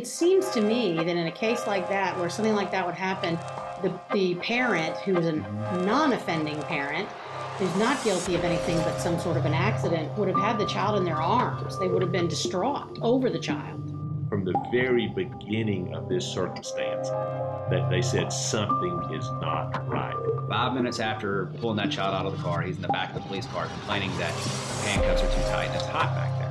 it seems to me that in a case like that, where something like that would happen, the, the parent, who is a non offending parent, who's not guilty of anything but some sort of an accident, would have had the child in their arms. They would have been distraught over the child. From the very beginning of this circumstance, that they said something is not right. Five minutes after pulling that child out of the car, he's in the back of the police car complaining that the handcuffs are too tight and it's hot back there.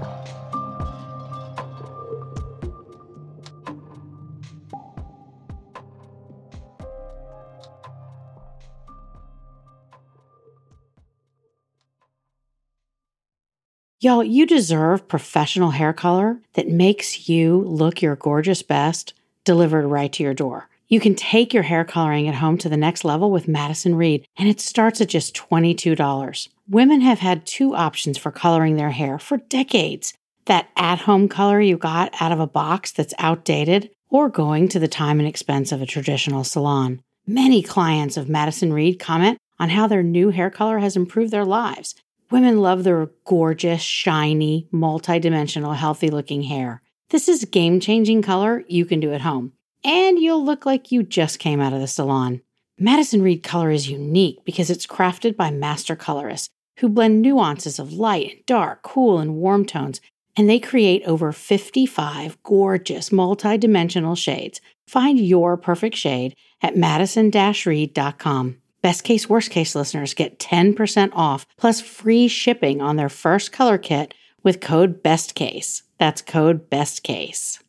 Y'all, you deserve professional hair color that makes you look your gorgeous best delivered right to your door. You can take your hair coloring at home to the next level with Madison Reed, and it starts at just $22. Women have had two options for coloring their hair for decades that at home color you got out of a box that's outdated, or going to the time and expense of a traditional salon. Many clients of Madison Reed comment on how their new hair color has improved their lives. Women love their gorgeous, shiny, multi-dimensional, healthy looking hair. This is game changing color you can do at home. And you'll look like you just came out of the salon. Madison Reed color is unique because it's crafted by master colorists who blend nuances of light and dark, cool and warm tones, and they create over 55 gorgeous multi-dimensional shades. Find your perfect shade at madison-reed.com. Best case, worst case listeners get 10% off plus free shipping on their first color kit with code BESTCASE. That's code BESTCASE.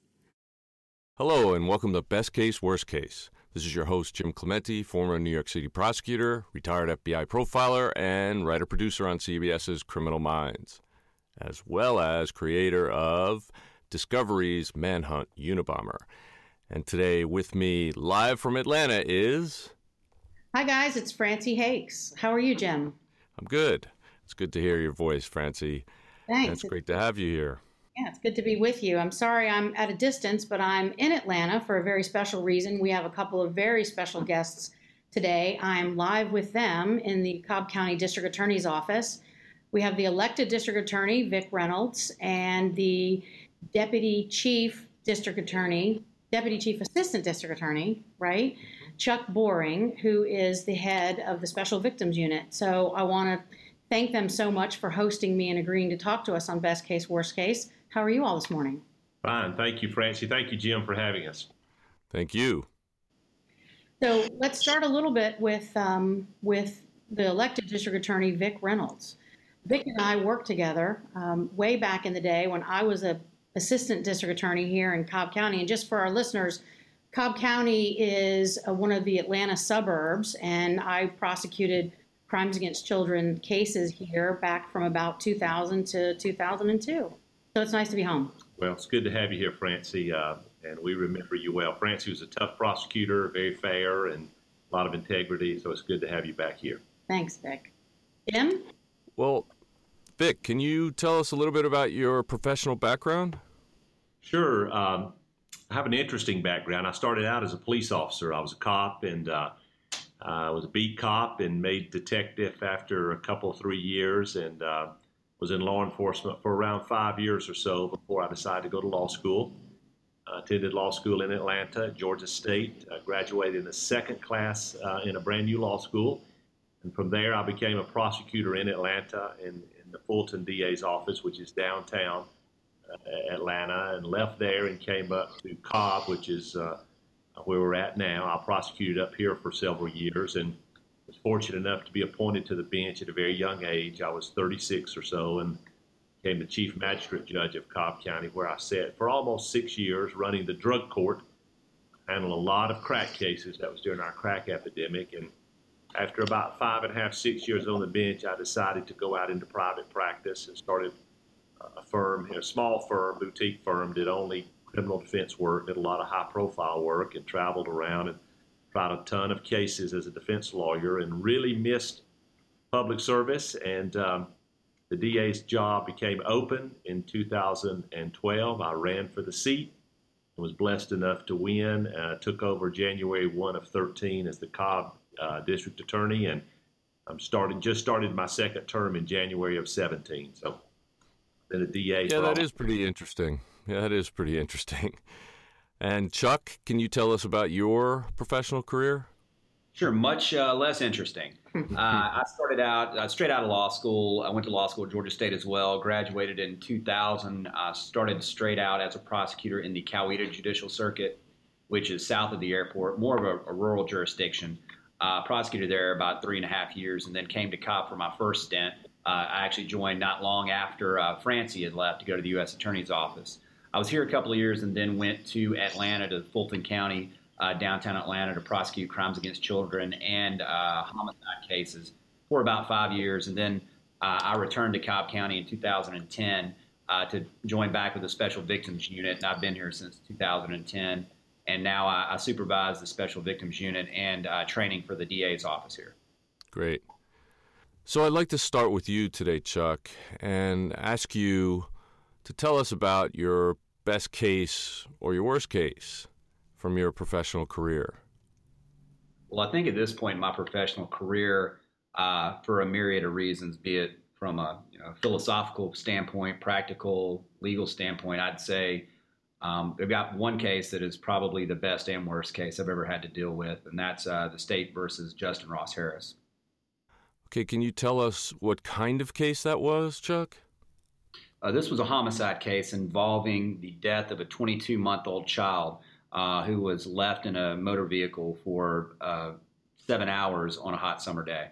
Hello, and welcome to Best Case, Worst Case. This is your host, Jim Clemente, former New York City prosecutor, retired FBI profiler, and writer producer on CBS's Criminal Minds, as well as creator of Discovery's Manhunt Unabomber. And today, with me live from Atlanta is. Hi, guys. It's Francie Hakes. How are you, Jim? I'm good. It's good to hear your voice, Francie. Thanks. It's great to have you here. Yeah, it's good to be with you. I'm sorry I'm at a distance, but I'm in Atlanta for a very special reason. We have a couple of very special guests today. I'm live with them in the Cobb County District Attorney's Office. We have the elected District Attorney, Vic Reynolds, and the Deputy Chief District Attorney, Deputy Chief Assistant District Attorney, right? Chuck Boring, who is the head of the Special Victims Unit. So I want to thank them so much for hosting me and agreeing to talk to us on Best Case, Worst Case. How are you all this morning? Fine. Thank you, Francie. Thank you, Jim, for having us. Thank you. So let's start a little bit with um, with the elected district attorney Vic Reynolds. Vic and I worked together um, way back in the day when I was a assistant district attorney here in Cobb County. And just for our listeners, Cobb County is uh, one of the Atlanta suburbs, and I prosecuted crimes against children cases here back from about 2000 to 2002. So it's nice to be home. Well, it's good to have you here, Francie, uh, and we remember you well. Francie was a tough prosecutor, very fair, and a lot of integrity, so it's good to have you back here. Thanks, Vic. Jim? Well, Vic, can you tell us a little bit about your professional background? Sure. Um, I have an interesting background. I started out as a police officer. I was a cop and uh, I was a beat cop and made detective after a couple, three years and uh, was in law enforcement for around five years or so before I decided to go to law school. I attended law school in Atlanta at Georgia State. I graduated in the second class uh, in a brand new law school. And from there, I became a prosecutor in Atlanta in, in the Fulton DA's office, which is downtown. Uh, Atlanta and left there and came up to Cobb, which is uh, where we're at now. I prosecuted up here for several years and was fortunate enough to be appointed to the bench at a very young age. I was 36 or so and became the chief magistrate judge of Cobb County, where I sat for almost six years running the drug court. Handled a lot of crack cases. That was during our crack epidemic. And after about five and a half, six years on the bench, I decided to go out into private practice and started a firm, a small firm, boutique firm, did only criminal defense work, did a lot of high profile work, and traveled around and tried a ton of cases as a defense lawyer and really missed public service. And um, the DA's job became open in 2012. I ran for the seat and was blessed enough to win. Uh, took over January 1 of 13 as the Cobb uh, district attorney and I'm starting just started my second term in January of 17. So been a DA. Yeah, that is pretty interesting. Yeah, that is pretty interesting. And Chuck, can you tell us about your professional career? Sure, much uh, less interesting. uh, I started out uh, straight out of law school. I went to law school at Georgia State as well. Graduated in 2000. Uh, started straight out as a prosecutor in the Coweta Judicial Circuit, which is south of the airport, more of a, a rural jurisdiction. Uh, prosecuted there about three and a half years, and then came to Cobb for my first stint. Uh, I actually joined not long after uh, Francie had left to go to the U.S. Attorney's Office. I was here a couple of years and then went to Atlanta to Fulton County uh, downtown Atlanta to prosecute crimes against children and uh, homicide cases for about five years. And then uh, I returned to Cobb County in 2010 uh, to join back with the Special Victims Unit. And I've been here since 2010. And now I, I supervise the Special Victims Unit and training for the DA's office here. Great. So I'd like to start with you today, Chuck, and ask you to tell us about your best case or your worst case from your professional career? Well, I think at this point in my professional career, uh, for a myriad of reasons, be it from a you know, philosophical standpoint, practical, legal standpoint, I'd say um, have got one case that is probably the best and worst case I've ever had to deal with, and that's uh, the state versus Justin Ross Harris. Okay, can you tell us what kind of case that was, Chuck? Uh, this was a homicide case involving the death of a 22 month old child uh, who was left in a motor vehicle for uh, seven hours on a hot summer day.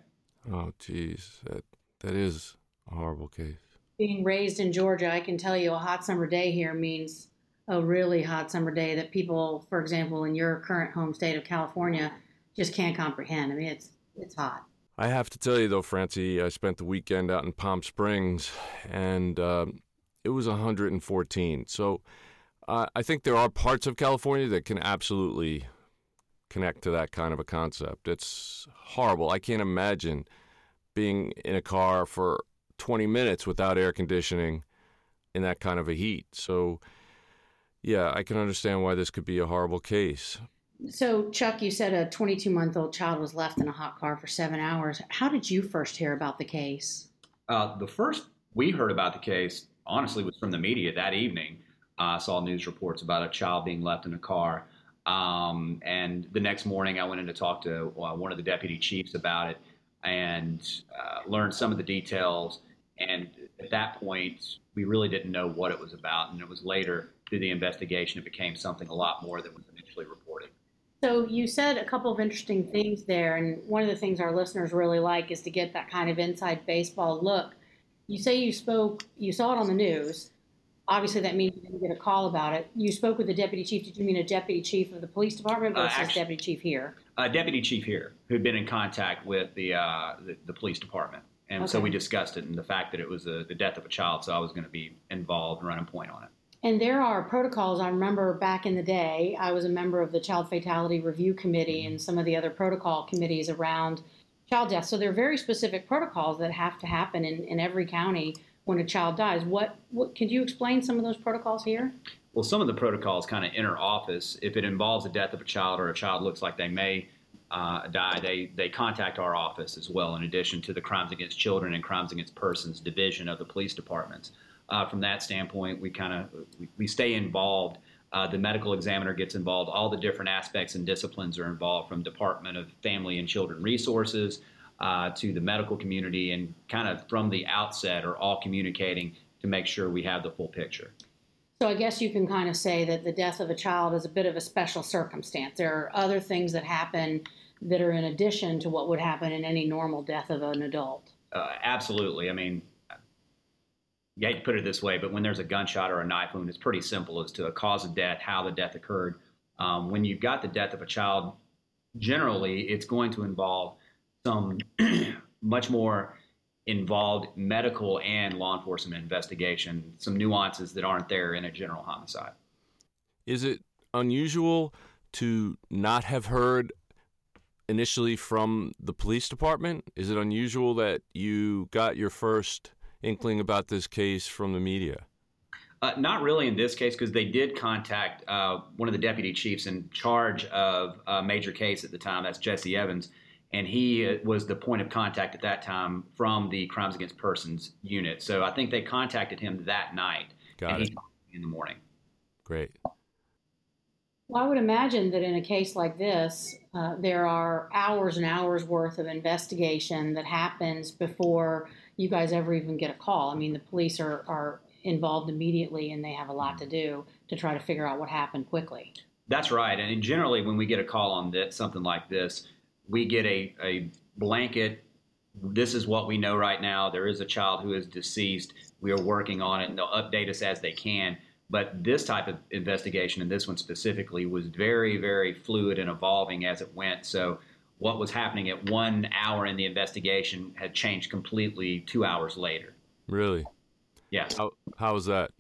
Oh, geez, that that is a horrible case. Being raised in Georgia, I can tell you a hot summer day here means a really hot summer day that people, for example, in your current home state of California, just can't comprehend. I mean, it's it's hot. I have to tell you though, Francie, I spent the weekend out in Palm Springs, and uh, it was 114. So uh, I think there are parts of California that can absolutely connect to that kind of a concept. It's horrible. I can't imagine being in a car for 20 minutes without air conditioning in that kind of a heat. So, yeah, I can understand why this could be a horrible case. So, Chuck, you said a 22 month old child was left in a hot car for seven hours. How did you first hear about the case? Uh, the first we heard about the case, honestly, was from the media that evening. I uh, saw news reports about a child being left in a car. Um, and the next morning, I went in to talk to uh, one of the deputy chiefs about it and uh, learned some of the details. And at that point, we really didn't know what it was about. And it was later through the investigation, it became something a lot more than was initially reported. So you said a couple of interesting things there, and one of the things our listeners really like is to get that kind of inside baseball look. You say you spoke, you saw it on the news, obviously that means you didn't get a call about it. You spoke with the deputy chief. Did you mean a deputy chief of the police department uh, versus uh, actually, deputy chief here? A deputy chief here who'd been in contact with the uh, the, the, police department, and okay. so we discussed it and the fact that it was a, the death of a child. So I was going to be involved and run a point on it. And there are protocols. I remember back in the day, I was a member of the Child Fatality Review Committee and some of the other protocol committees around child death. So there are very specific protocols that have to happen in, in every county when a child dies. What, what could you explain some of those protocols here? Well, some of the protocols kind of enter office. If it involves the death of a child or a child looks like they may uh, die, they, they contact our office as well, in addition to the Crimes Against Children and Crimes Against Persons division of the police departments. Uh, from that standpoint, we kind of we, we, stay involved. Uh, the medical examiner gets involved. All the different aspects and disciplines are involved, from Department of Family and Children Resources uh, to the medical community and kind of from the outset are all communicating to make sure we have the full picture. So I guess you can kind of say that the death of a child is a bit of a special circumstance. There are other things that happen that are in addition to what would happen in any normal death of an adult. Uh, absolutely. I mean, you hate to put it this way, but when there's a gunshot or a knife wound, it's pretty simple as to a cause of death, how the death occurred. Um, when you've got the death of a child, generally it's going to involve some much more involved medical and law enforcement investigation, some nuances that aren't there in a general homicide. Is it unusual to not have heard initially from the police department? Is it unusual that you got your first inkling about this case from the media? Uh, not really in this case because they did contact uh, one of the deputy chiefs in charge of a major case at the time. That's Jesse Evans and he uh, was the point of contact at that time from the Crimes Against Persons unit. So I think they contacted him that night, Got and it. he in the morning. Great. Well, I would imagine that in a case like this, uh, there are hours and hours worth of investigation that happens before you guys ever even get a call. I mean, the police are, are involved immediately and they have a lot to do to try to figure out what happened quickly. That's right. And generally, when we get a call on this, something like this, we get a, a blanket this is what we know right now. There is a child who is deceased. We are working on it, and they'll update us as they can. But this type of investigation, and this one specifically, was very, very fluid and evolving as it went. So, what was happening at one hour in the investigation had changed completely two hours later. Really? Yes. How, how was that?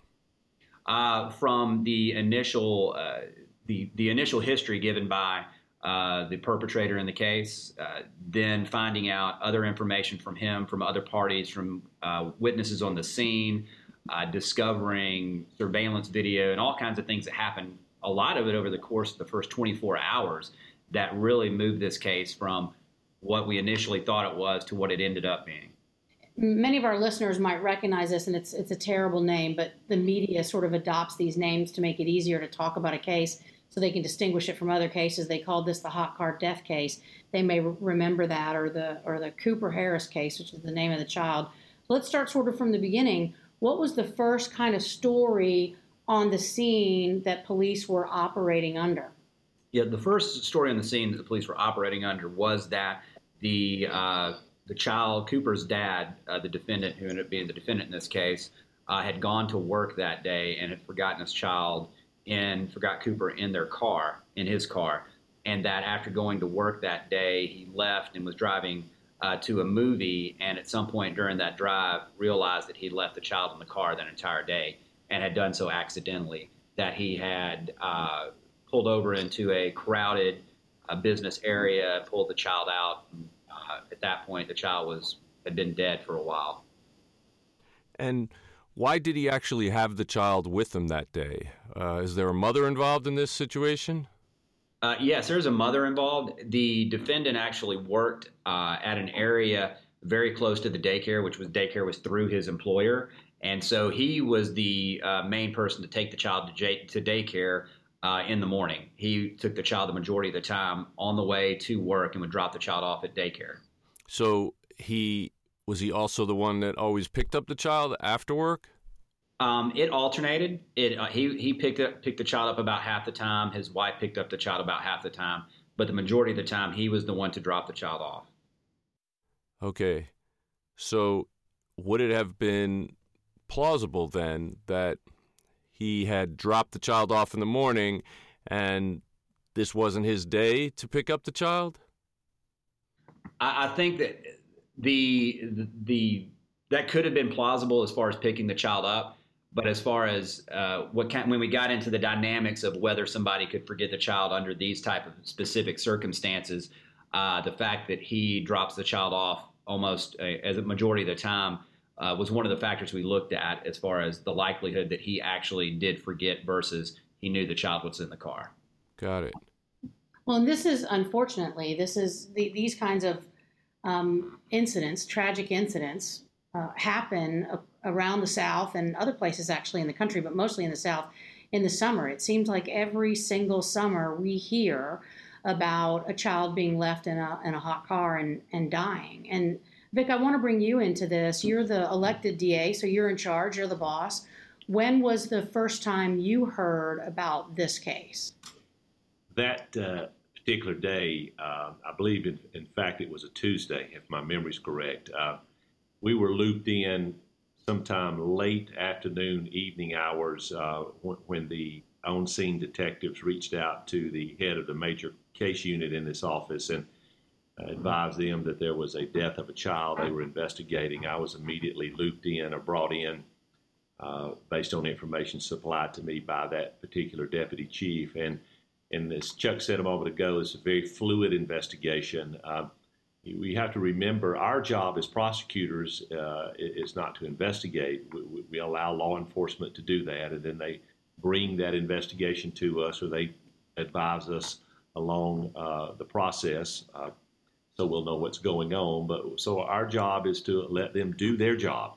Uh, from the initial, uh, the the initial history given by uh, the perpetrator in the case, uh, then finding out other information from him, from other parties, from uh, witnesses on the scene, uh, discovering surveillance video and all kinds of things that happened, a lot of it over the course of the first 24 hours, that really moved this case from what we initially thought it was to what it ended up being. Many of our listeners might recognize this, and it's it's a terrible name, but the media sort of adopts these names to make it easier to talk about a case, so they can distinguish it from other cases. They called this the hot car death case. They may remember that, or the or the Cooper Harris case, which is the name of the child. Let's start sort of from the beginning what was the first kind of story on the scene that police were operating under? Yeah, the first story on the scene that the police were operating under was that the uh, the child Cooper's dad, uh, the defendant who ended up being the defendant in this case, uh, had gone to work that day and had forgotten his child and forgot Cooper in their car, in his car, and that after going to work that day, he left and was driving uh, to a movie, and at some point during that drive, realized that he'd left the child in the car that entire day and had done so accidentally. That he had uh, pulled over into a crowded uh, business area, pulled the child out. And, uh, at that point, the child was had been dead for a while. And why did he actually have the child with him that day? Uh, is there a mother involved in this situation? Uh, yes, there's a mother involved. The defendant actually worked uh, at an area very close to the daycare, which was daycare was through his employer, and so he was the uh, main person to take the child to, j- to daycare uh, in the morning. He took the child the majority of the time on the way to work and would drop the child off at daycare. So he was he also the one that always picked up the child after work? Um, it alternated. It uh, he he picked up picked the child up about half the time. His wife picked up the child about half the time, but the majority of the time he was the one to drop the child off. Okay, so would it have been plausible then that he had dropped the child off in the morning and this wasn't his day to pick up the child? I, think that the, the that could have been plausible as far as picking the child up but as far as uh, what when we got into the dynamics of whether somebody could forget the child under these type of specific circumstances, uh, the fact that he drops the child off almost as a majority of the time uh, was one of the factors we looked at as far as the likelihood that he actually did forget versus he knew the child was in the car. Got it. Well, and this is unfortunately this is the, these kinds of um, incidents, tragic incidents, uh, happen around the South and other places actually in the country, but mostly in the South in the summer. It seems like every single summer we hear about a child being left in a, in a hot car and, and dying. And Vic, I want to bring you into this. You're the elected DA, so you're in charge, you're the boss. When was the first time you heard about this case? That uh, particular day, uh, I believe, in, in, fact, it was a Tuesday, if my memory's correct. Uh, we were looped in sometime late afternoon, evening hours uh, when, when, the on scene detectives reached out to the head of the major case unit in this office and advised them that there was a death of a child they were investigating. I was immediately looped in or brought in uh, based on information supplied to me by that particular deputy chief. And, and as Chuck said a moment ago, it's a very fluid investigation. Uh, we have to remember our job as prosecutors uh, is not to investigate. We, we, allow law enforcement to do that, and then they bring that investigation to us or they advise us along uh, the process uh, so we'll know what's going on. But so our job is to let them do their job,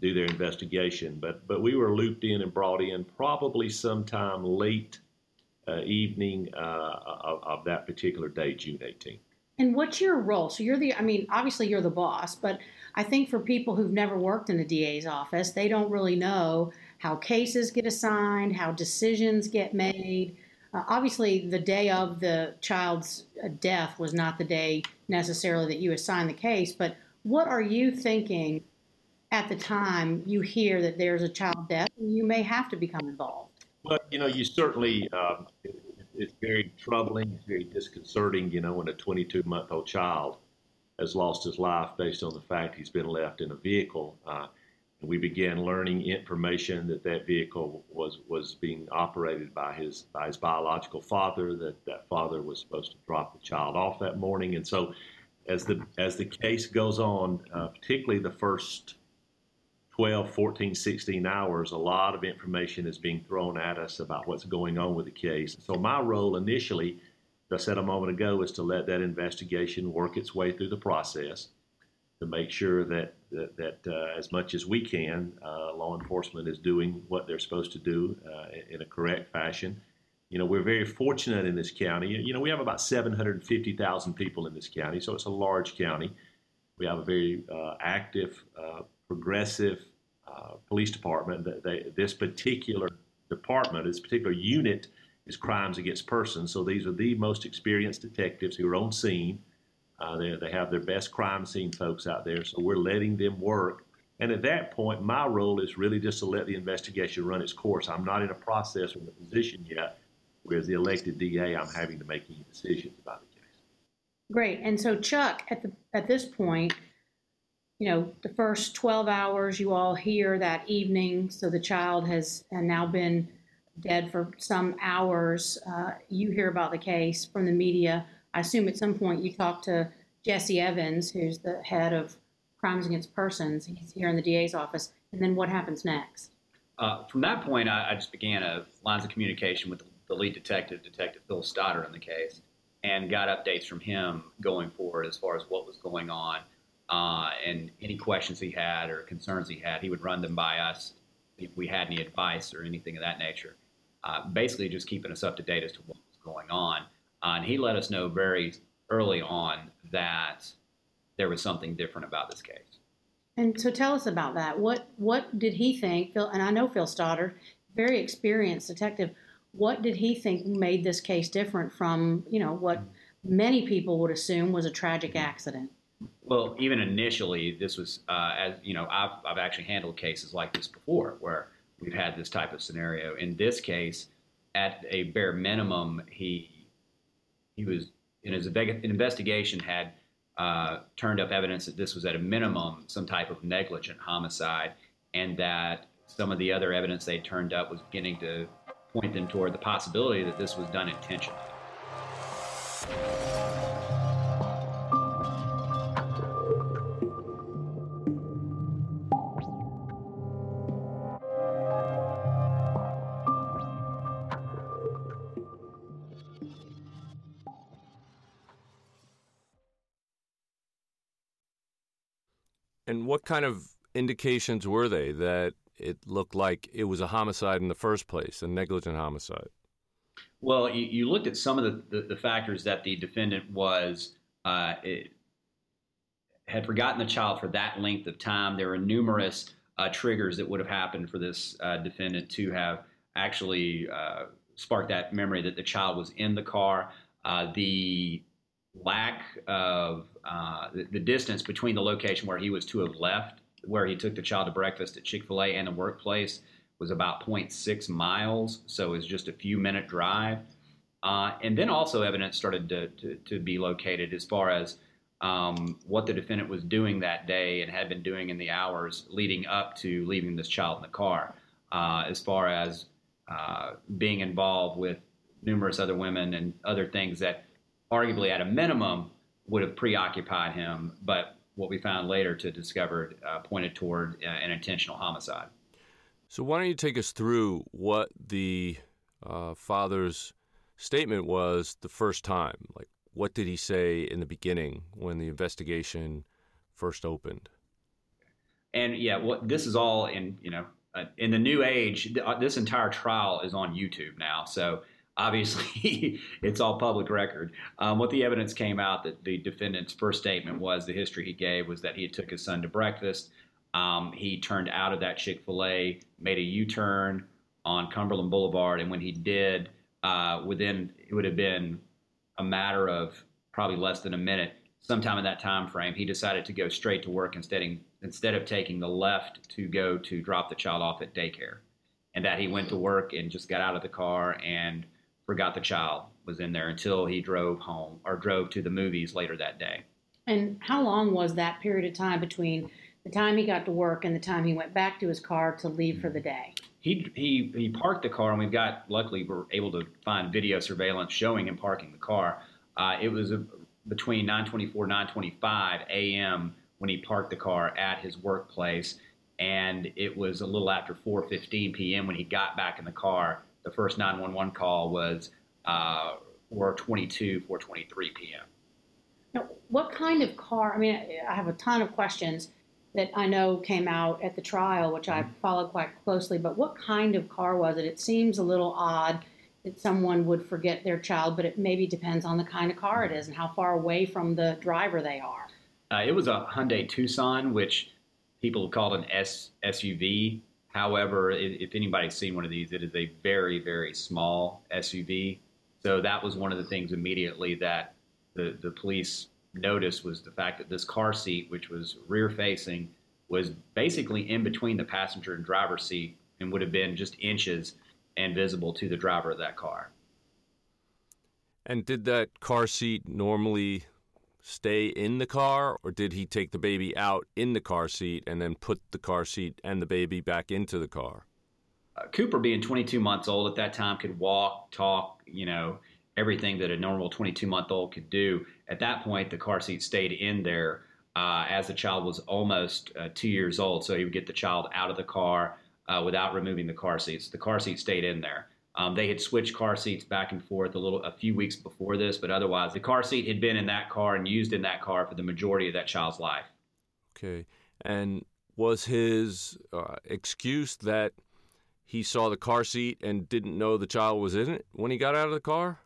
do their investigation. But but we were looped in and brought in probably sometime late uh, evening uh, of, of, that particular day, June 18th. And what's your role? So you're the, I mean, obviously you're the boss, but I think for people who've never worked in the DA's office, they don't really know how cases get assigned, how decisions get made. Uh, obviously, the day of the child's uh, death was not the day necessarily that you assigned the case, but what are you thinking at the time you hear that there's a child death and you may have to become involved? Well, you know, you certainly, um, it's very troubling, it's very disconcerting, you know, when a 22 month old child has lost his life based on the fact he's been left in a vehicle. Uh, we began learning information that that vehicle was, was being operated by his, by his biological father, that that father was supposed to drop the child off that morning. And so as the, as the case goes on, uh, particularly the first 12, 14, 16 hours, a lot of information is being thrown at us about what's going on with the case. So my role initially, as I said a moment ago, is to let that investigation work its way through the process to make sure that that, that uh, as much as we can, uh, law enforcement is doing what they're supposed to do uh, in a correct fashion. You know, we're very fortunate in this county. You know, we have about 750,000 people in this county, so it's a large county. We have a very uh, active, uh, progressive police department. They, this particular department, this particular unit, is crimes against persons. So these are the most experienced detectives who are on scene. Uh, they, they have their best crime scene folks out there. So we're letting them work. And at that point, my role is really just to let the investigation run its course. I'm not in a process or in a position yet where, as the elected DA, I'm having to make any decisions about the case. Great. And so, Chuck, at the at this point, you know, the first 12 hours you all hear that evening, so the child has now been dead for some hours. Uh, you hear about the case from the media. I assume at some point you talked to Jesse Evans, who's the head of crimes against persons. He's here in the DA's office. And then what happens next? Uh, from that point, I, I, just began a lines of communication with the, lead detective, Detective Phil Stoddard, in the case, and got updates from him going forward as far as what was going on. Uh, and any questions he had or concerns he had, he would run them by us if we had any advice or anything of that nature. Uh, basically, just keeping us up to date as to what was going on. Uh, and he let us know very early on that there was something different about this case. And so, tell us about that. What what did he think? Phil, and I know Phil Stoddard, very experienced detective. What did he think made this case different from you know what many people would assume was a tragic accident? Well, even initially, this was uh, as you know, I've I've actually handled cases like this before where we've had this type of scenario. In this case, at a bare minimum, he he was in his investigation had uh, turned up evidence that this was at a minimum some type of negligent homicide, and that some of the other evidence they turned up was beginning to point them toward the possibility that this was done intentionally. And what kind of indications were they that it looked like it was a homicide in the first place, a negligent homicide? Well, you, you looked at some of the, the, the, factors that the defendant was uh, had forgotten the child for that length of time. There were numerous uh, triggers that would have happened for this uh, defendant to have actually uh, sparked that memory that the child was in the car. Uh, the lack of uh, the, the, distance between the location where he was to have left, where he took the child to breakfast at Chick fil A and the workplace, was about 0.6 miles. So it was just a few minute drive. Uh, and then also evidence started to, to, to be located as far as um, what the defendant was doing that day and had been doing in the hours leading up to leaving this child in the car, uh, as far as uh, being involved with numerous other women and other things that arguably at a minimum would have preoccupied him, but what we found later to discover uh, pointed toward uh, an intentional homicide. So, why don't you take us through what the uh, father's statement was the first time? Like, what did he say in the beginning when the investigation first opened? And yeah, what this is all in you know uh, in the new age. Uh, this entire trial is on YouTube now, so Obviously, it's all public record. Um, what the evidence came out that the defendant's first statement was the history he gave was that he took his son to breakfast. Um, he turned out of that Chick fil A, made a U turn on Cumberland Boulevard, and when he did, uh, within it would have been a matter of probably less than a minute, sometime in that time frame, he decided to go straight to work instead of, instead of taking the left to go to drop the child off at daycare, and that he went to work and just got out of the car and forgot the child was in there until he drove home or drove to the movies later that day. And how long was that period of time between the time he got to work and the time he went back to his car to leave for the day? He, he, he parked the car, and we've got, luckily, we're able to find video surveillance showing him parking the car. Uh, it was a, between 924 925 a.m. when he parked the car at his workplace, and it was a little after 4:15 p.m. when he got back in the car the first 911 call was uh, 4:22, 4:23 p.m. Now, what kind of car? I mean, I have a ton of questions that I know came out at the trial, which I followed quite closely. But what kind of car was it? It seems a little odd that someone would forget their child, but it maybe depends on the kind of car it is and how far away from the driver they are. Uh, it was a Hyundai Tucson, which people have called an S- SUV. However, if anybody's seen one of these, it is a very, very small SUV. So that was one of the things immediately that the, the police noticed was the fact that this car seat, which was rear facing, was basically in between the passenger and driver seat and would have been just inches and visible to the driver of that car. And did that car seat normally stay in the car, or did he take the baby out in the car seat and then put the car seat and the baby back into the car? Uh, Cooper, being 22 months old at that time, could walk, talk, you know, everything that a normal 22 month old could do. At that point, the car seat stayed in there uh, as the child was almost uh, two years old. So he would get the child out of the car uh, without removing the car seats. The car seat stayed in there. Um, they had switched car seats back and forth a little a few weeks before this, but otherwise the car seat had been in that car and used in that car for the majority of that child's life. Okay, and was his uh, excuse that he saw the car seat and didn't know the child was in it when he got out of the car?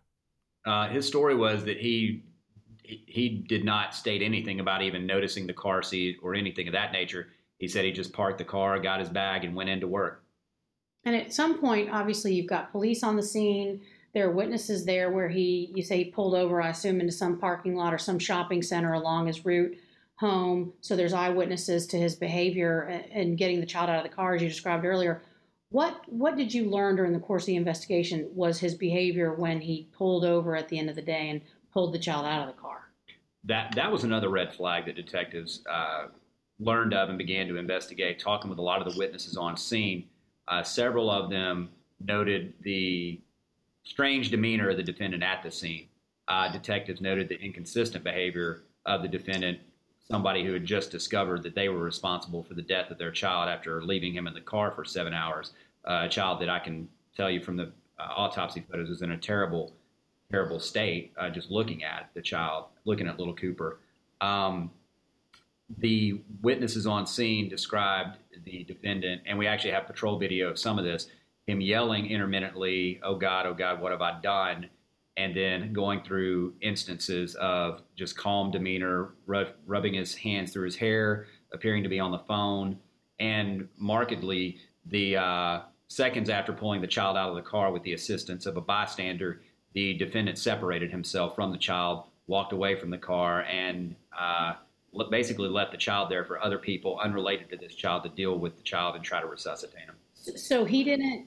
Uh, his story was that he he did not state anything about even noticing the car seat or anything of that nature. He said he just parked the car, got his bag, and went into work. And at some point, obviously, you've got police on the scene. There are witnesses there where he, you say, he pulled over, I assume, into some parking lot or some shopping center along his route home. So there's eyewitnesses to his behavior and getting the child out of the car, as you described earlier. What what did you learn during the course of the investigation was his behavior when he pulled over at the end of the day and pulled the child out of the car? That that was another red flag that detectives uh, learned of and began to investigate. Talking with a lot of the witnesses on scene, uh, several of them noted the strange demeanor of the defendant at the scene. Uh, detectives noted the inconsistent behavior of the defendant, somebody who had just discovered that they were responsible for the death of their child after leaving him in the car for seven hours. Uh, a child that I can tell you from the uh, autopsy photos was in a terrible, terrible state. Uh, just looking at the child, looking at little Cooper. Um, the witnesses on scene described the defendant, and we actually have patrol video of some of this, him yelling intermittently, Oh God, oh God, what have I done? And then going through instances of just calm demeanor, rub, rubbing his hands through his hair, appearing to be on the phone, and markedly the uh, seconds after pulling the child out of the car with the assistance of a bystander, the defendant separated himself from the child, walked away from the car, and uh, basically left the child there for other people unrelated to this child to deal with the child and try to resuscitate him. So he didn't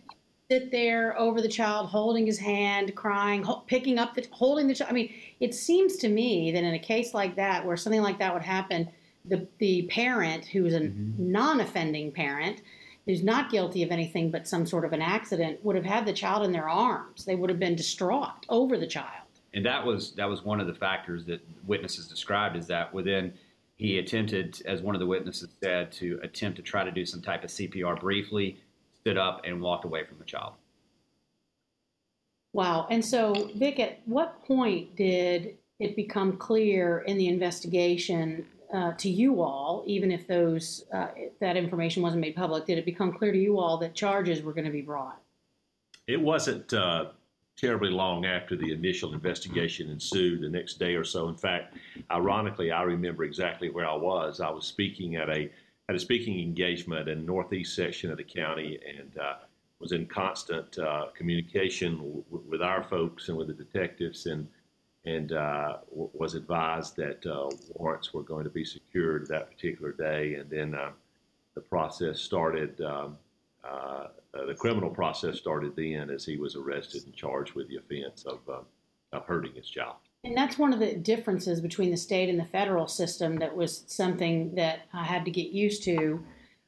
sit there over the child, holding his hand, crying, picking up the, holding the child. I mean, it seems to me that in a case like that, where something like that would happen, the the parent who's a mm-hmm. non-offending parent who's not guilty of anything but some sort of an accident would have had the child in their arms. They would have been distraught over the child. And that was that was one of the factors that witnesses described is that within he attempted, as one of the witnesses said, to attempt to try to do some type of CPR briefly, stood up and walked away from the child. Wow. And so, Vic, at what point did it become clear in the investigation uh, to you all, even if those uh, that information wasn't made public, did it become clear to you all that charges were going to be brought? It wasn't uh, terribly long after the initial investigation ensued, the next day or so. In fact, ironically, I remember exactly where I was. I was speaking at a at a speaking engagement in northeast section of the county and uh, was in constant uh, communication w- with our folks and with the detectives and and uh, w- was advised that uh, warrants were going to be secured that particular day and then uh, the process started um, uh, the criminal process started then as he was arrested and charged with the offense of, of hurting his child. And that's one of the differences between the state and the federal system that was something that I had to get used to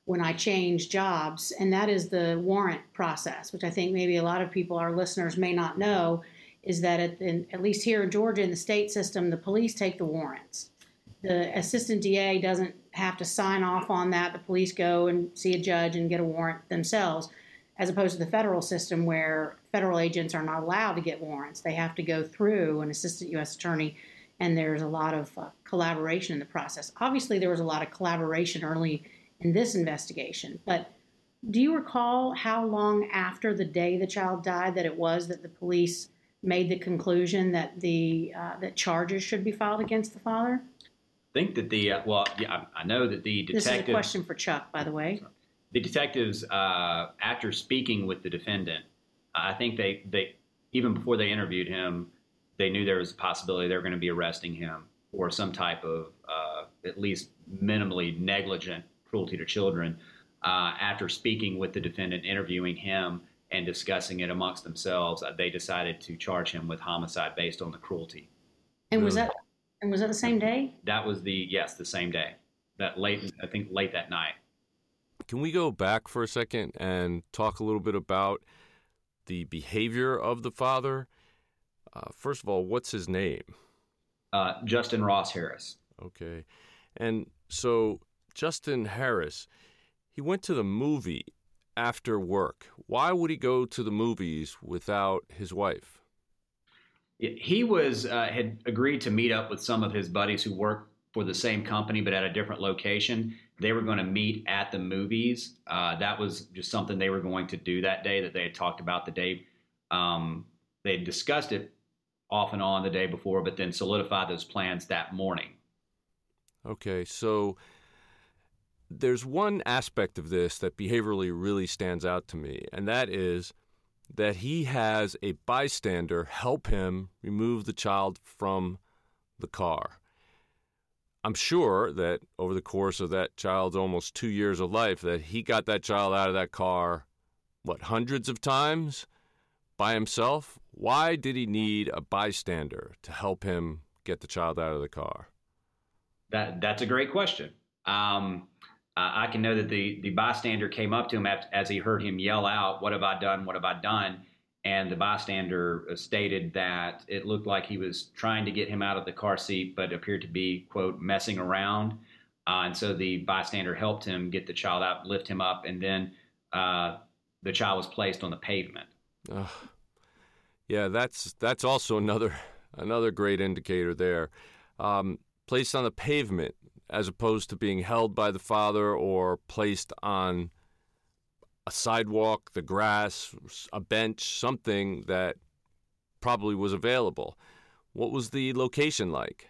when I changed jobs, and that is the warrant process, which I think maybe a lot of people, our listeners, may not know, is that at, at least here in Georgia, in the state system, the police take the warrants. The assistant DA doesn't have to sign off on that. The police go and see a judge and get a warrant themselves as opposed to the federal system where federal agents are not allowed to get warrants. They have to go through an assistant U.S. attorney, and there's a lot of uh, collaboration in the process. Obviously, there was a lot of collaboration early in this investigation, but do you recall how long after the day the child died that it was that the police made the conclusion that the uh, that charges should be filed against the father? I think that the uh, well, yeah, I know that the detective. This is a question for Chuck, by the way the detectives, uh, after speaking with the defendant, I think they, they even before they interviewed him, they knew there was a possibility they were going to be arresting him for some type of uh, at least minimally negligent cruelty to children. Uh, after speaking with the defendant, interviewing him, and discussing it amongst themselves, uh, they decided to charge him with homicide based on the cruelty. And was that and was that the same day? That was the yes, the same day. That late, I think, late that night. Can we go back for a second and talk a little bit about the behavior of the father? Uh, first of all, what's his name? Uh, Justin Ross Harris. Okay. And so, Justin Harris, he went to the movie after work. Why would he go to the movies without his wife? He was uh, had agreed to meet up with some of his buddies who work for the same company but at a different location they were going to meet at the movies. Uh, that was just something they were going to do that day that they had talked about the day. Um, they had discussed it off and on the day before, but then solidified those plans that morning. Okay, so there's one aspect of this that behaviorally really stands out to me, and that is that he has a bystander help him remove the child from the car. I'm sure that over the course of that child's almost two years of life, that he got that child out of that car, what, hundreds of times by himself? Why did he need a bystander to help him get the child out of the car? That that's a great question. Um, I can know that the the bystander came up to him as he heard him yell out, "What have I done? What have I done?" and the bystander uh, stated that it looked like he was trying to get him out of the car seat, but appeared to be, quote, messing around. Uh, and so the bystander helped him get the child out, lift him up, and then uh, the child was placed on the pavement. Uh, yeah, that's that's also another another great indicator there. Um, placed on the pavement as opposed to being held by the father or placed on a sidewalk, the grass, a bench, something that probably was available. What was the location like?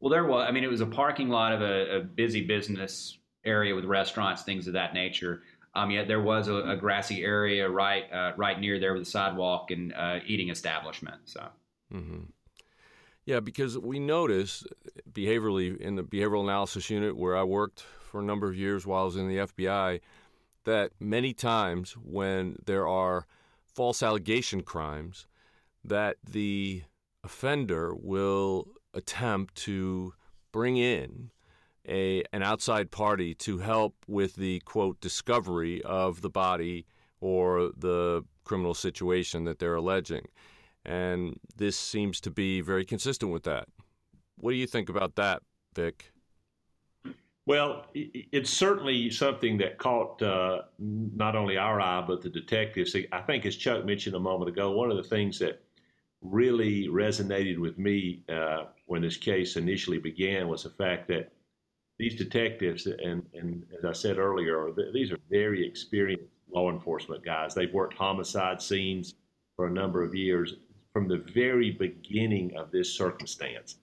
Well, there was. I mean, it was a parking lot of a, a busy business area with restaurants, things of that nature. Um, yet there was a, a grassy area right uh, right near there with a sidewalk and uh, eating establishment. So. Mm-hmm. Yeah, because we noticed uh, behaviorally in the behavioral analysis unit where I worked for a number of years while I was in the FBI, that many times when there are false allegation crimes, that the offender will attempt to bring in a an outside party to help with the quote discovery of the body or the criminal situation that they're alleging. And this seems to be very consistent with that. What do you think about that, Vic? Well, it's certainly something that caught uh, not only our eye, but the detectives. I think, as Chuck mentioned a moment ago, one of the things that really resonated with me uh, when this case initially began was the fact that these detectives, and, and as I said earlier, these are very experienced law enforcement guys. They've worked homicide scenes for a number of years. From the very beginning of this circumstance,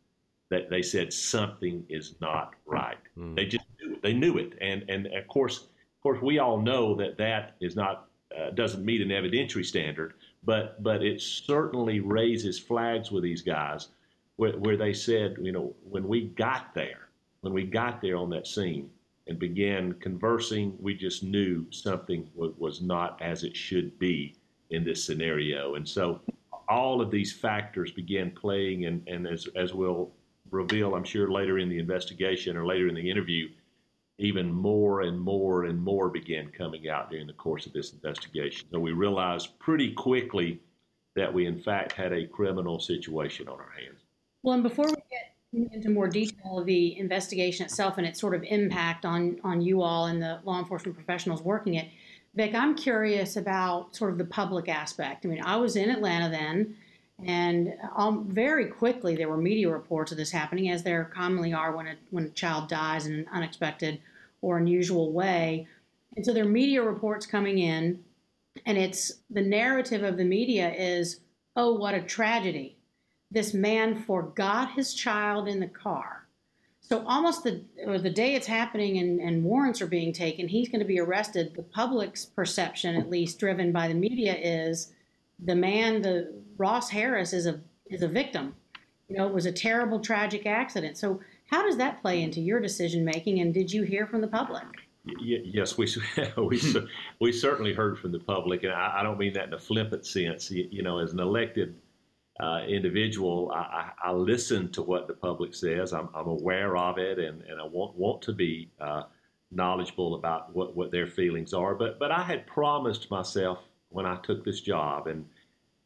that they said something is not right. Mm. They just knew it. They knew it, and and of course, of course, we all know that that is not uh, doesn't meet an evidentiary standard, but but it certainly raises flags with these guys where, where they said, you know, when we got there, when we got there on that scene and began conversing, we just knew something w- was not as it should be in this scenario. And so all of these factors began playing, and, and as, as we'll reveal, I'm sure, later in the investigation or later in the interview, even more and more and more began coming out during the course of this investigation. So we realized pretty quickly that we, in fact, had a criminal situation on our hands. Well, and before we get into more detail of the investigation itself and its sort of impact on, on you all and the law enforcement professionals working it, Vic, I'm curious about sort of the public aspect. I mean, I was in Atlanta then, and um, very quickly there were media reports of this happening, as there commonly are when a, when a child dies in an unexpected or unusual way. And so there are media reports coming in, and it's the narrative of the media is, oh, what a tragedy this man forgot his child in the car. So almost the the day it's happening and, and warrants are being taken, he's going to be arrested. The public's perception, at least driven by the media, is the man, the Ross Harris, is a is a victim. You know, it was a terrible, tragic accident. So how does that play into your decision making? And did you hear from the public? Yes, we we we certainly heard from the public, and I, I don't mean that in a flippant sense. You, you know, as an elected uh, individual, I, I, listen to what the public says. I'm, I'm aware of it, and, and I want want to be uh, knowledgeable about what, what their feelings are. But but I had promised myself when I took this job, and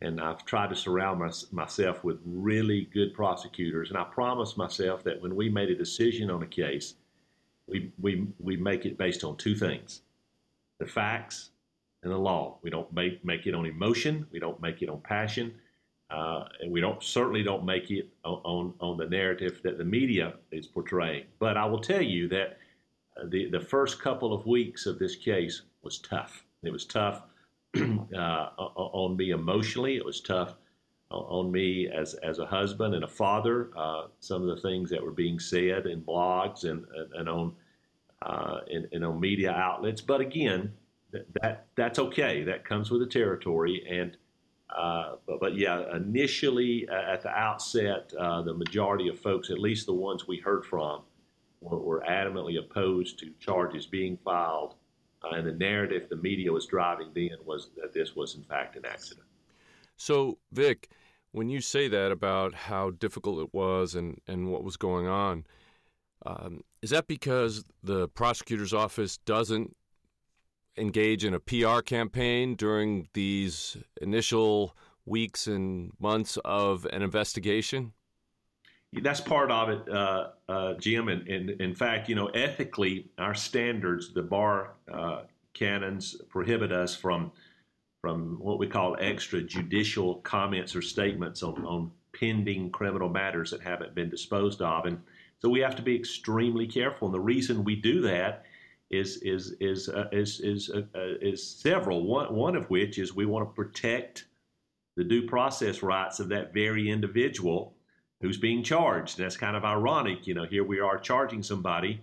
and I've tried to surround my, myself with really good prosecutors, and I promised myself that when we made a decision on a case, we we we make it based on two things: the facts and the law. We don't make make it on emotion. We don't make it on passion uh, and we don't certainly don't make it on, on the narrative that the media is portraying. But I will tell you that uh, the the first couple of weeks of this case was tough. It was tough uh, on me emotionally. It was tough on me as as a husband and a father. Uh, some of the things that were being said in blogs and and on uh, and, and, on media outlets. But again, that, that that's okay. That comes with the territory and uh, but, but yeah, initially at the outset, uh, the majority of folks, at least the ones we heard from, were, were adamantly opposed to charges being filed. Uh, and the narrative the media was driving then was that this was, in fact, an accident. So, Vic, when you say that about how difficult it was and, and what was going on, um, is that because the prosecutor's office doesn't engage in a PR campaign during these initial weeks and months of an investigation? That's part of it, uh, uh, Jim. And, and, in fact, you know, ethically, our standards, the bar uh, canons, prohibit us from from what we call extrajudicial comments or statements on, on pending criminal matters that haven't been disposed of. And so we have to be extremely careful. And the reason we do that is is is uh, is is, uh, uh, is several. One one of which is we want to protect the due process rights of that very individual who's being charged. That's kind of ironic, you know. Here we are charging somebody.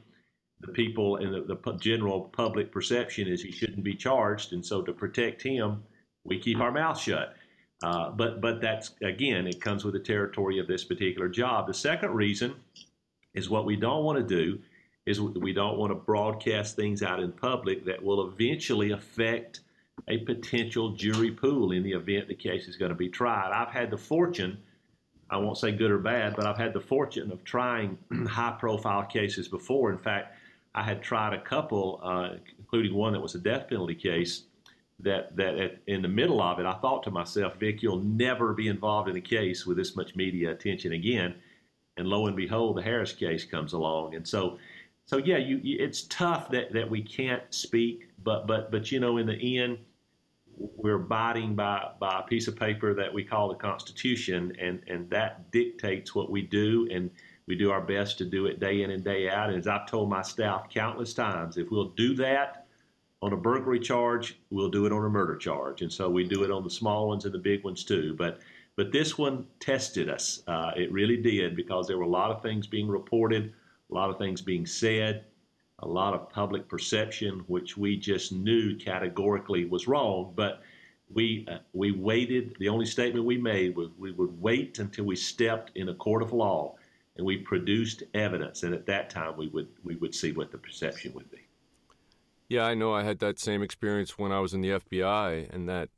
The people and the, the general public perception is he shouldn't be charged, and so to protect him, we keep our mouth shut. Uh, but but that's again, it comes with the territory of this particular job. The second reason is what we don't want to do is we don't want to broadcast things out in public that will eventually affect a potential jury pool in the event the case is going to be tried. I've had the fortune, I won't say good or bad, but I've had the fortune of trying high profile cases before. In fact, I had tried a couple, uh, including one that was a death penalty case. That that at, in the middle of it, I thought to myself, Vic, you'll never be involved in a case with this much media attention again. And lo and behold, the Harris case comes along, and so so yeah, you, you, it's tough that, that we can't speak, but but but you know, in the end, we're abiding by by a piece of paper that we call the Constitution, and and that dictates what we do, and we do our best to do it day in and day out. And as I've told my staff countless times, if we'll do that, on a burglary charge, we'll do it on a murder charge, and so we do it on the small ones and the big ones too. But but this one tested us. Uh, it really did because there were a lot of things being reported, a lot of things being said, a lot of public perception, which we just knew categorically was wrong. But we uh, we waited. The only statement we made was we would wait until we stepped in a court of law and we produced evidence, and at that time we would we would see what the perception would be. Yeah, I know I had that same experience when I was in the FBI, and that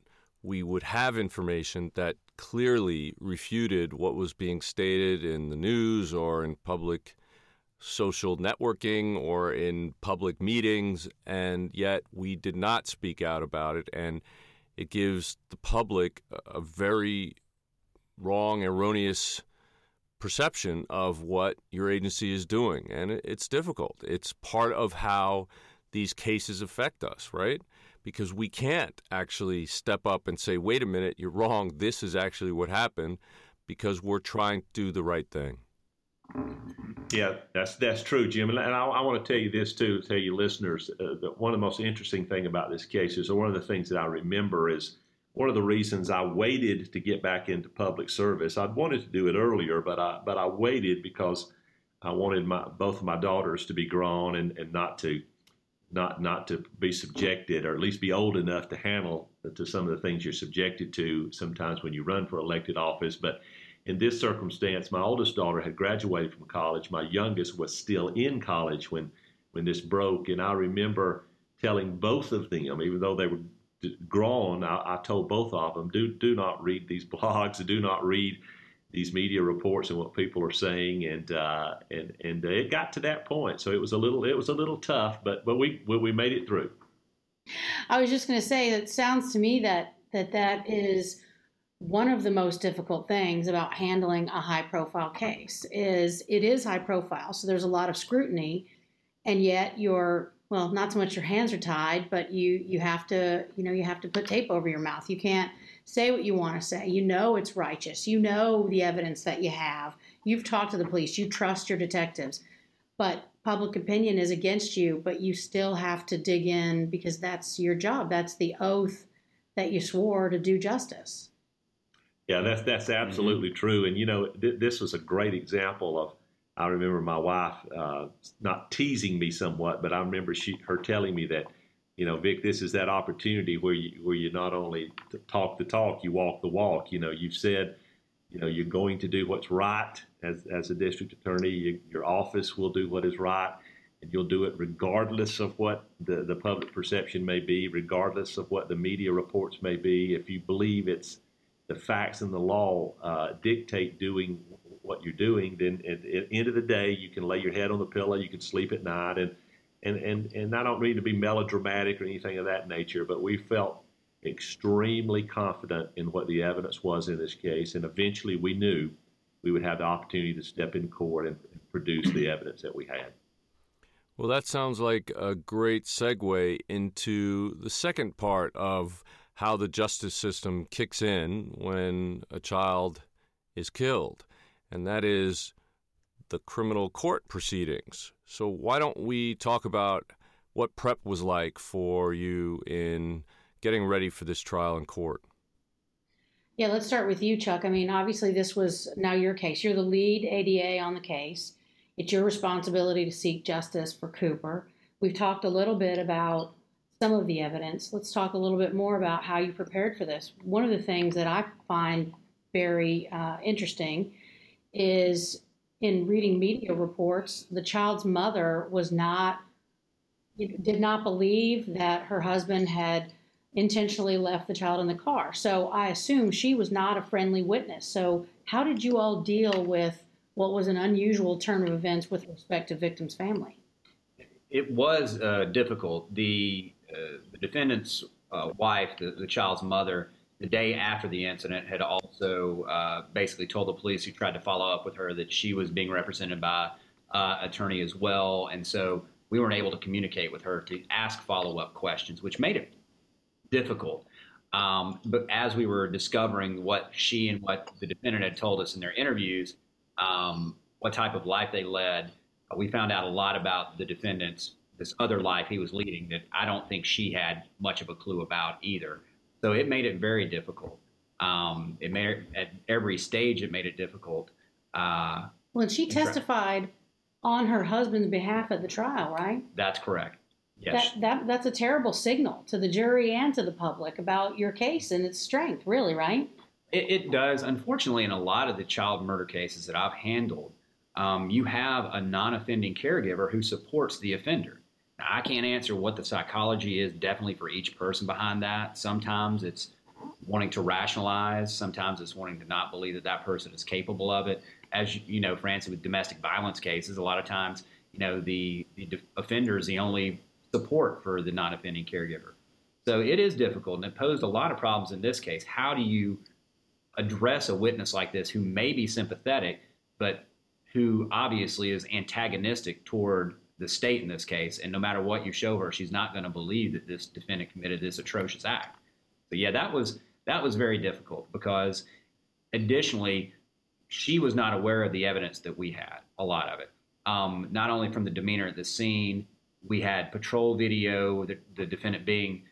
we would have information that clearly refuted what was being stated in the news or in public social networking or in public meetings, and yet we did not speak out about it. And it gives the public a very wrong, erroneous perception of what your agency is doing. And it's difficult. It's part of how these cases affect us, right? Because we can't actually step up and say, wait a minute, you're wrong. This is actually what happened because we're trying to do the right thing. Yeah, that's that's true, Jim. And I, I want to tell you this too, tell you listeners, uh, that one of the most interesting thing about this case is, or one of the things that I remember is one of the reasons I waited to get back into public service. I'd wanted to do it earlier, but I but I waited because I wanted my both of my daughters to be grown and, and not to not not to be subjected or at least be old enough to handle to some of the things you're subjected to sometimes when you run for elected office but in this circumstance my oldest daughter had graduated from college my youngest was still in college when when this broke and i remember telling both of them even though they were grown i, I told both of them do do not read these blogs do not read these media reports and what people are saying, and uh, and and it got to that point. So it was a little it was a little tough, but but we we made it through. I was just going to say that sounds to me that that that is one of the most difficult things about handling a high profile case is it is high profile, so there's a lot of scrutiny, and yet you're well, not so much your hands are tied, but you you have to you know you have to put tape over your mouth. You can't say what you want to say. You know it's righteous. You know the evidence that you have. You've talked to the police. You trust your detectives. But public opinion is against you, but you still have to dig in because that's your job. That's the oath that you swore to do justice. Yeah, that's that's absolutely mm-hmm. true. And you know, th- this was a great example of. I remember my wife uh, not teasing me somewhat, but I remember she her telling me that you know, Vic, this is that opportunity where you where you not only talk the talk, you walk the walk. You know, you've said, you know, you're going to do what's right as as a district attorney. You, your office will do what is right, and you'll do it regardless of what the the public perception may be, regardless of what the media reports may be. If you believe it's the facts and the law uh, dictate doing what you're doing, then at, the end of the day, you can lay your head on the pillow, you can sleep at night, and and, and, and I don't mean to be melodramatic or anything of that nature, but we felt extremely confident in what the evidence was in this case, and eventually we knew we would have the opportunity to step in court and produce the evidence that we had. Well, that sounds like a great segue into the second part of how the justice system kicks in when a child is killed, and that is the criminal court proceedings. So, why don't we talk about what prep was like for you in getting ready for this trial in court? Yeah, let's start with you, Chuck. I mean, obviously, this was now your case. You're the lead ADA on the case. It's your responsibility to seek justice for Cooper. We've talked a little bit about some of the evidence. Let's talk a little bit more about how you prepared for this. One of the things that I find very uh, interesting is in reading media reports, the child's mother was not did not believe that her husband had intentionally left the child in the car. So I assume she was not a friendly witness. So how did you all deal with what was an unusual turn of events with respect to victim's family? It was uh, difficult. The, the defendant's uh, wife, the, the child's mother, the day after the incident, had also uh, basically told the police who tried to follow up with her that she was being represented by uh, attorney as well, and so we weren't able to communicate with her to ask follow up questions, which made it difficult. Um, but as we were discovering what she and what the defendant had told us in their interviews, um, what type of life they led, we found out a lot about the defendant's this other life he was leading that I don't think she had much of a clue about either. So it made it very difficult. Um, it made it at every stage. It made it difficult. Uh, well, she testified on her husband's behalf at the trial, right? That's correct. Yes. That, that that's a terrible signal to the jury and to the public about your case and its strength, really, right? It, it does. Unfortunately, in a lot of the child murder cases that I've handled, um, you have a non-offending caregiver who supports the offender. I can't answer what the psychology is definitely for each person behind that. Sometimes it's wanting to rationalize. Sometimes it's wanting to not believe that that person is capable of it. As you know, Francey, with domestic violence cases, a lot of times, you know, the, the offender is the only support for the non-offending caregiver. So it is difficult, and it posed a lot of problems in this case. How do you address a witness like this who may be sympathetic, but who obviously is antagonistic toward the state in this case? And no matter what you show her, she's not going to believe that this defendant committed this atrocious act. So yeah, that was that was very difficult because additionally, she was not aware of the evidence that we had. A lot of it, um, not only from the demeanor at the scene we had patrol video, the, the defendant being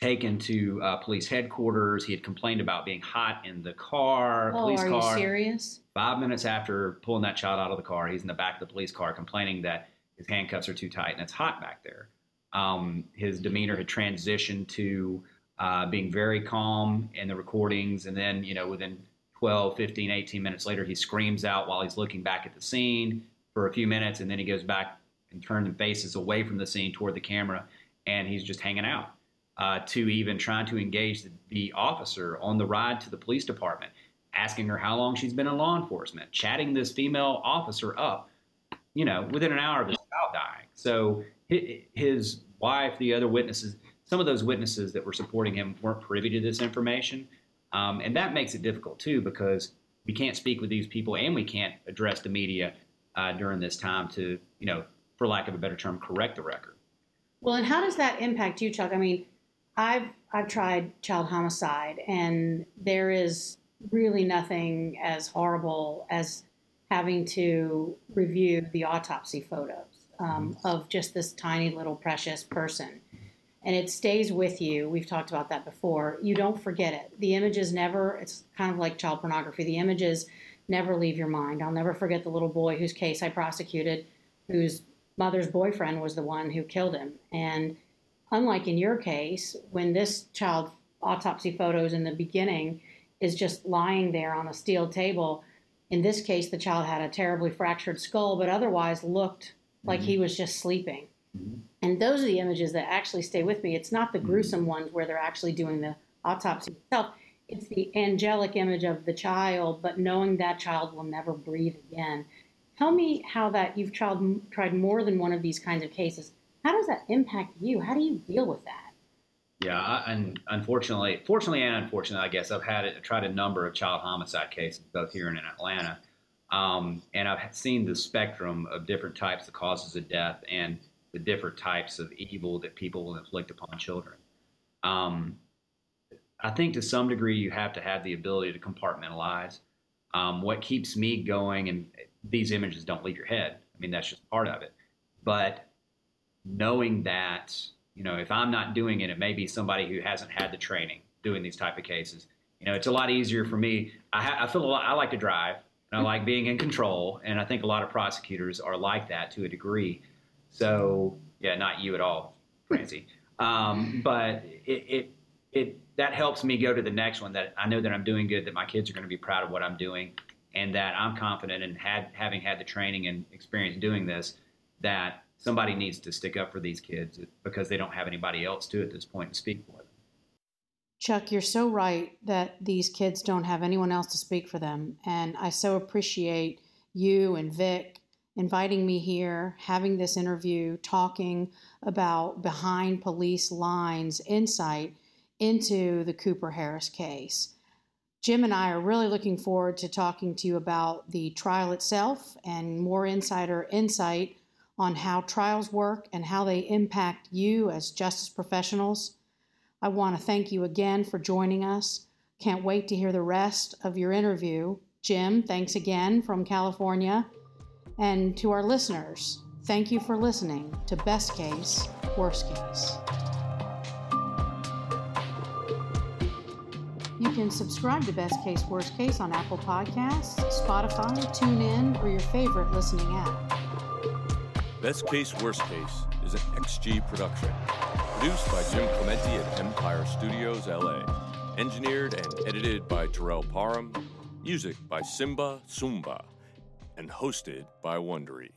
taken to uh, police headquarters. He had complained about being hot in the car. Oh, police are car. you serious? Five minutes after pulling that child out of the car, he's in the back of the police car complaining that his handcuffs are too tight and it's hot back there. Um, his demeanor had transitioned to uh, being very calm in the recordings. And then, you know, within 12, 15, 18 minutes later, he screams out while he's looking back at the scene for a few minutes. And then he goes back and turns and faces away from the scene toward the camera, and he's just hanging out. Uh, to even trying to engage the, the, officer on the ride to the police department, asking her how long she's been in law enforcement, chatting this female officer up, you know, within an hour of his child dying. So his wife, the other witnesses, some of those witnesses that were supporting him weren't privy to this information. Um, and that makes it difficult too because we can't speak with these people and we can't address the media uh, during this time to, you know, for lack of a better term, correct the record. Well, and how does that impact you, Chuck? I mean, I've I've tried child homicide, and there is really nothing as horrible as having to review the autopsy photos um, mm-hmm. of just this tiny little precious person. And it stays with you. We've talked about that before. You don't forget it. The images never, it's kind of like child pornography. The images never leave your mind. I'll never forget the little boy whose case I prosecuted, whose mother's boyfriend was the one who killed him. And unlike in your case, when this child autopsy photos in the beginning is just lying there on a steel table, in this case, the child had a terribly fractured skull, but otherwise looked like mm-hmm. he was just sleeping. Mm-hmm. And those are the images that actually stay with me. It's not the mm-hmm. gruesome ones where they're actually doing the autopsy itself. It's the angelic image of the child, but knowing that child will never breathe again. Tell me how that you've tried tried more than one of these kinds of cases. How does that impact you? How do you deal with that? Yeah, and unfortunately, fortunately and unfortunately, I guess I've had it, tried a number of child homicide cases, both here and in Atlanta, um, and I've seen the spectrum of different types of causes of death and the different types of evil that people will inflict upon children. Um, I think to some degree you have to have the ability to compartmentalize. Um, what keeps me going, and these images don't leave your head. I mean, that's just part of it. But knowing that, you know, if I'm not doing it, it may be somebody who hasn't had the training doing these type of cases. You know, it's a lot easier for me. I, ha- I feel a lot, I like to drive and I like being in control. And I think a lot of prosecutors are like that to a degree. So, yeah, not you at all, Francey. Um, but it, it, it, that helps me go to the next one that I know that I'm doing good, that my kids are going to be proud of what I'm doing and that I'm confident in had, having had the training and experience doing this, that somebody needs to stick up for these kids because they don't have anybody else to at this point to speak for them. Chuck, you're so right that these kids don't have anyone else to speak for them. And I so appreciate you and Vic inviting me here, having this interview, talking about behind police lines insight into the Cooper Harris case. Jim and I are really looking forward to talking to you about the trial itself and more insider insight on how trials work and how they impact you as justice professionals. I want to thank you again for joining us. Can't wait to hear the rest of your interview. Jim, thanks again from California. And to our listeners, Thank you for listening to Best Case, Worst Case. You can subscribe to Best Case, Worst Case on Apple Podcasts, Spotify, TuneIn, or your favorite listening app. Best Case, Worst Case is an XG production. Produced by Jim Clemente at Empire Studios, LA. Engineered and edited by Terrell Parham. Music by Simba Sumba. And hosted by Wondery.